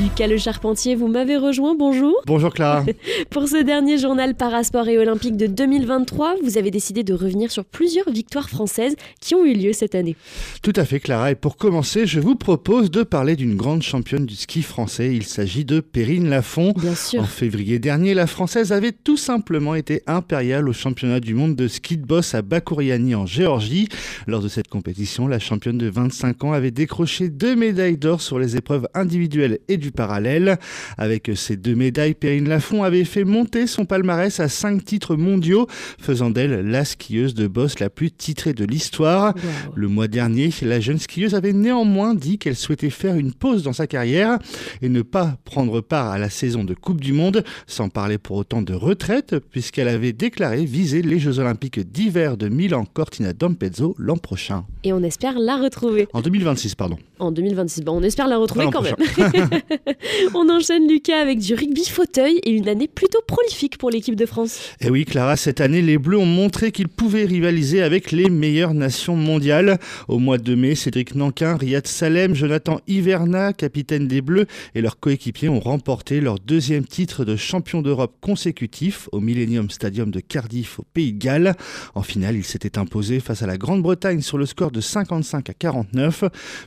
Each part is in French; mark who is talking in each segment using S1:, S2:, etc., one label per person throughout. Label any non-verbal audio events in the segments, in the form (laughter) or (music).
S1: Lucas Le Charpentier, vous m'avez rejoint, bonjour.
S2: Bonjour Clara. (laughs)
S1: Pour ce dernier journal Parasport et Olympique de 2023, vous avez décidé de revenir sur plusieurs victoires françaises qui ont eu lieu cette année.
S2: Tout à fait Clara, et pour commencer, je vous propose de parler d'une grande championne du ski français. Il s'agit de Perrine Lafont.
S1: Bien sûr.
S2: En février dernier, la Française avait tout simplement été impériale au championnat du monde de ski de boss à Bakouriani en Géorgie. Lors de cette compétition, la championne de 25 ans avait décroché deux médailles d'or sur les épreuves individuelles et du parallèle. Avec ces deux médailles, Perrine Lafont avait fait monter son palmarès à cinq titres mondiaux, faisant d'elle la skieuse de boss la plus titrée de l'histoire. Le mois dernier, la jeune skieuse avait néanmoins dit qu'elle souhaitait faire une pause dans sa carrière et ne pas prendre part à la saison de Coupe du Monde, sans parler pour autant de retraite, puisqu'elle avait déclaré viser les Jeux Olympiques d'hiver de Milan Cortina d'Ampezzo l'an prochain.
S1: Et on espère la retrouver.
S2: En 2026, pardon.
S1: En 2026, bon, on espère la retrouver quand même. (laughs) On enchaîne Lucas avec du rugby fauteuil et une année plutôt prolifique pour l'équipe de France.
S2: Et eh oui Clara, cette année les Bleus ont montré qu'ils pouvaient rivaliser avec les meilleures nations mondiales. Au mois de mai, Cédric Nankin, Riyad Salem, Jonathan Hiverna, capitaine des Bleus et leurs coéquipiers ont remporté leur deuxième titre de champion d'Europe consécutif au Millennium Stadium de Cardiff au Pays de Galles. En finale, ils s'étaient imposés face à la Grande-Bretagne sur le score de 55 à 49.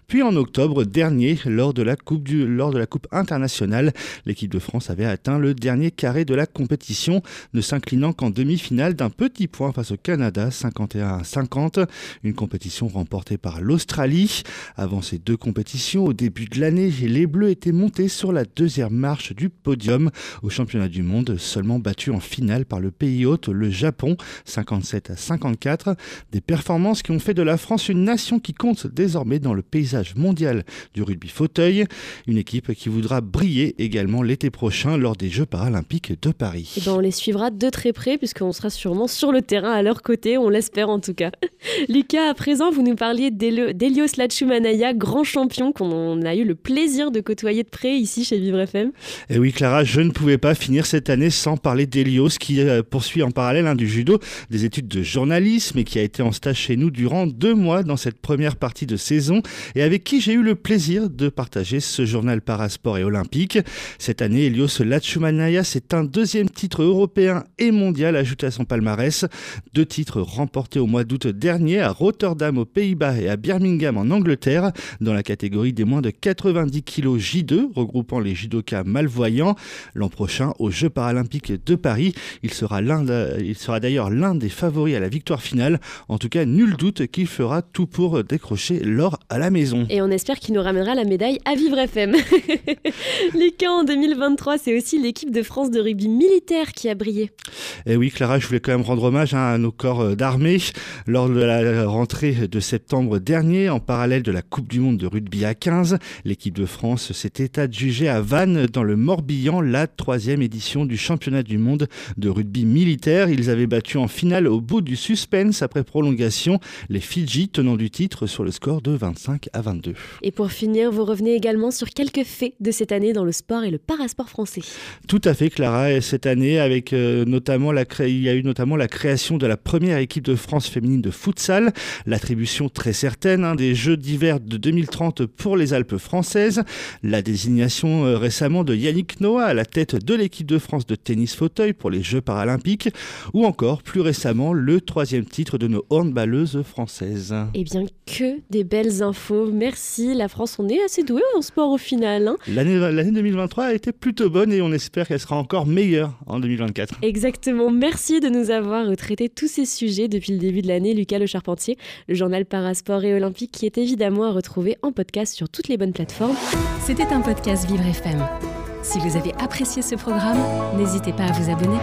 S2: Puis en octobre dernier, lors de la Coupe lors de la Coupe internationale. L'équipe de France avait atteint le dernier carré de la compétition, ne s'inclinant qu'en demi-finale d'un petit point face au Canada, 51 à 50. Une compétition remportée par l'Australie. Avant ces deux compétitions, au début de l'année, les Bleus étaient montés sur la deuxième marche du podium au championnat du monde, seulement battus en finale par le pays hôte, le Japon, 57 à 54. Des performances qui ont fait de la France une nation qui compte désormais dans le paysage mondial du rugby fauteuil. Une équipe qui voudra briller également l'été prochain lors des Jeux paralympiques de Paris.
S1: Et eh ben on les suivra de très près puisqu'on sera sûrement sur le terrain à leur côté, on l'espère en tout cas. (laughs) Lucas, à présent, vous nous parliez d'Elios Lachumanaya, grand champion qu'on a eu le plaisir de côtoyer de près ici chez Vivre FM.
S2: Et eh oui Clara, je ne pouvais pas finir cette année sans parler d'Elios qui euh, poursuit en parallèle hein, du judo des études de journalisme et qui a été en stage chez nous durant deux mois dans cette première partie de saison et avec qui j'ai eu le plaisir de partager ce journal parasport et olympique. Cette année, Elios Lachumanaya, c'est un deuxième titre européen et mondial ajouté à son palmarès. Deux titres remportés au mois d'août dernier à Rotterdam aux Pays-Bas et à Birmingham en Angleterre dans la catégorie des moins de 90 kg J2 regroupant les judokas malvoyants. L'an prochain aux Jeux paralympiques de Paris, il sera il sera d'ailleurs l'un des favoris à la victoire finale. En tout cas, nul doute qu'il fera tout pour décrocher l'or à la maison.
S1: On espère qu'il nous ramènera la médaille à Vivre FM. (laughs) Les camps en 2023, c'est aussi l'équipe de France de rugby militaire qui a brillé.
S2: Et eh oui, Clara, je voulais quand même rendre hommage hein, à nos corps euh, d'armée. Lors de la rentrée de septembre dernier, en parallèle de la Coupe du Monde de rugby à 15, l'équipe de France s'était adjugée à Vannes, dans le Morbihan, la troisième édition du championnat du monde de rugby militaire. Ils avaient battu en finale au bout du suspense après prolongation les Fidji tenant du titre sur le score de 25 à 22.
S1: Et pour finir, vous revenez également sur quelques faits de cette année dans le sport et le parasport français.
S2: Tout à fait, Clara. Et cette année, avec euh, notamment la il y a eu notamment la création de la première équipe de France féminine de futsal, l'attribution très certaine hein, des Jeux d'hiver de 2030 pour les Alpes françaises, la désignation euh, récemment de Yannick Noah à la tête de l'équipe de France de tennis fauteuil pour les Jeux paralympiques, ou encore plus récemment le troisième titre de nos handballeuses françaises.
S1: Eh bien, que des belles infos. Merci. La France, on est assez doué en sport au final. Hein.
S2: L'année 2023 a été plutôt bonne et on espère qu'elle sera encore meilleure en 2024.
S1: Exactement. Merci de nous avoir traité tous ces sujets depuis le début de l'année, Lucas Le Charpentier, le journal Parasport et Olympique qui est évidemment à retrouver en podcast sur toutes les bonnes plateformes. C'était un podcast Vivre FM. Si vous avez apprécié ce programme, n'hésitez pas à vous abonner.